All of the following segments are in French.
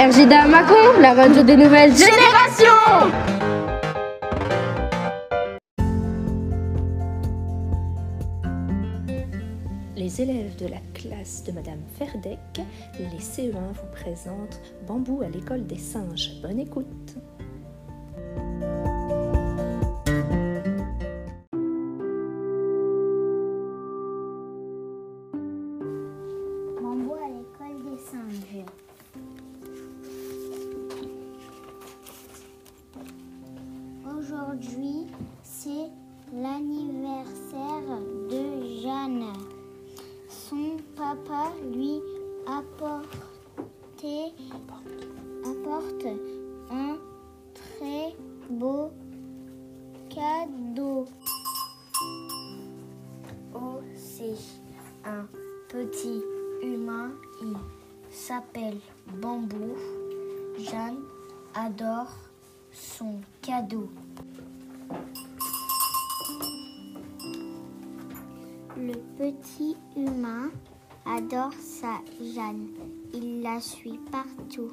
RJDA Macon, la radio des nouvelles générations Les élèves de la classe de Madame Ferdec, les CE1 vous présentent Bambou à l'école des singes. Bonne écoute. Aujourd'hui, c'est l'anniversaire de Jeanne. Son papa lui apporté, apporte un très beau cadeau. Aussi, un petit humain, il s'appelle Bambou. Jeanne adore son cadeau. Le petit humain adore sa Jeanne. Il la suit partout.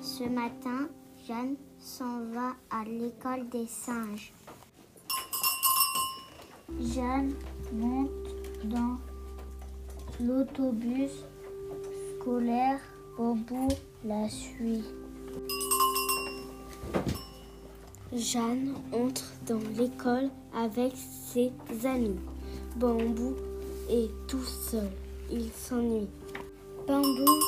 Ce matin, Jeanne s'en va à l'école des singes. Jeanne monte dans l'autobus scolaire. Bambou la suit. Jeanne entre dans l'école avec ses amis. Bambou est tout seul. Il s'ennuie. Bambou.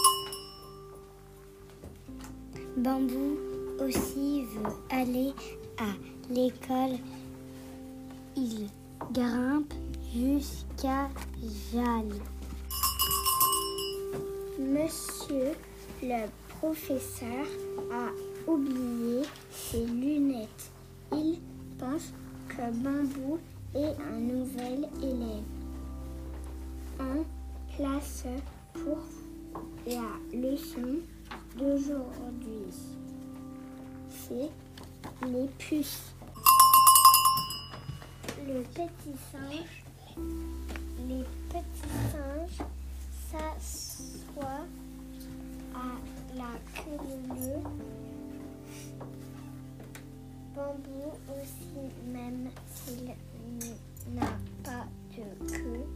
Bambou aussi veut aller à l'école. Il grimpe jusqu'à Jeanne. Monsieur le professeur a oublié ses lunettes. Il pense que Est un nouvel élève en classe pour la leçon d'aujourd'hui. C'est les puces. Le petit singe, les petits singes s'assoient à la queue. Bambou aussi, même s'il n'a pas de queue.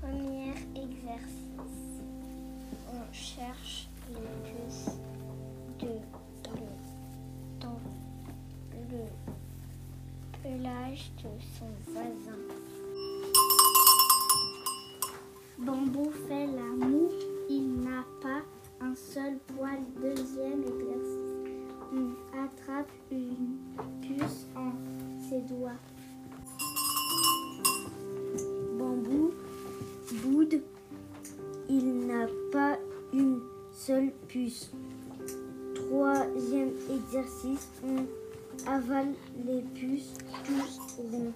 Premier exercice. On cherche les puces de dans le pelage de son voisin. Puce en ses doigts. Bambou boude. Il n'a pas une seule puce. Troisième exercice. On avale les puces tous ronds.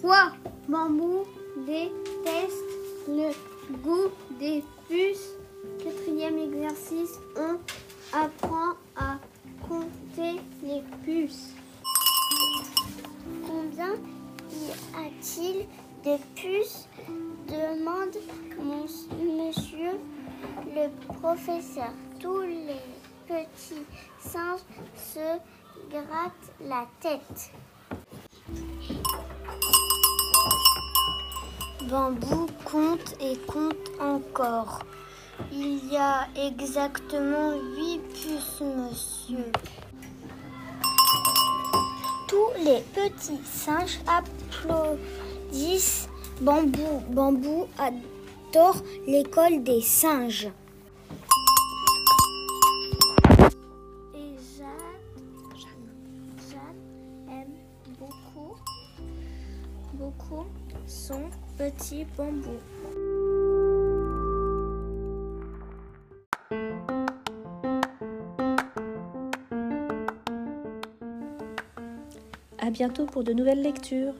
Quoi? Bambou déteste le goût des puces. Quatrième exercice, on apprend à compter les puces. Combien y a-t-il de puces? Demande mon- monsieur le professeur. Tous les petits singes se grattent la tête. Bambou compte et compte encore. Il y a exactement huit puces, monsieur. Tous les petits singes applaudissent Bambou. Bambou adore l'école des singes. Et Jeanne, Jeanne aime beaucoup, beaucoup son petit bambou. À bientôt pour de nouvelles lectures.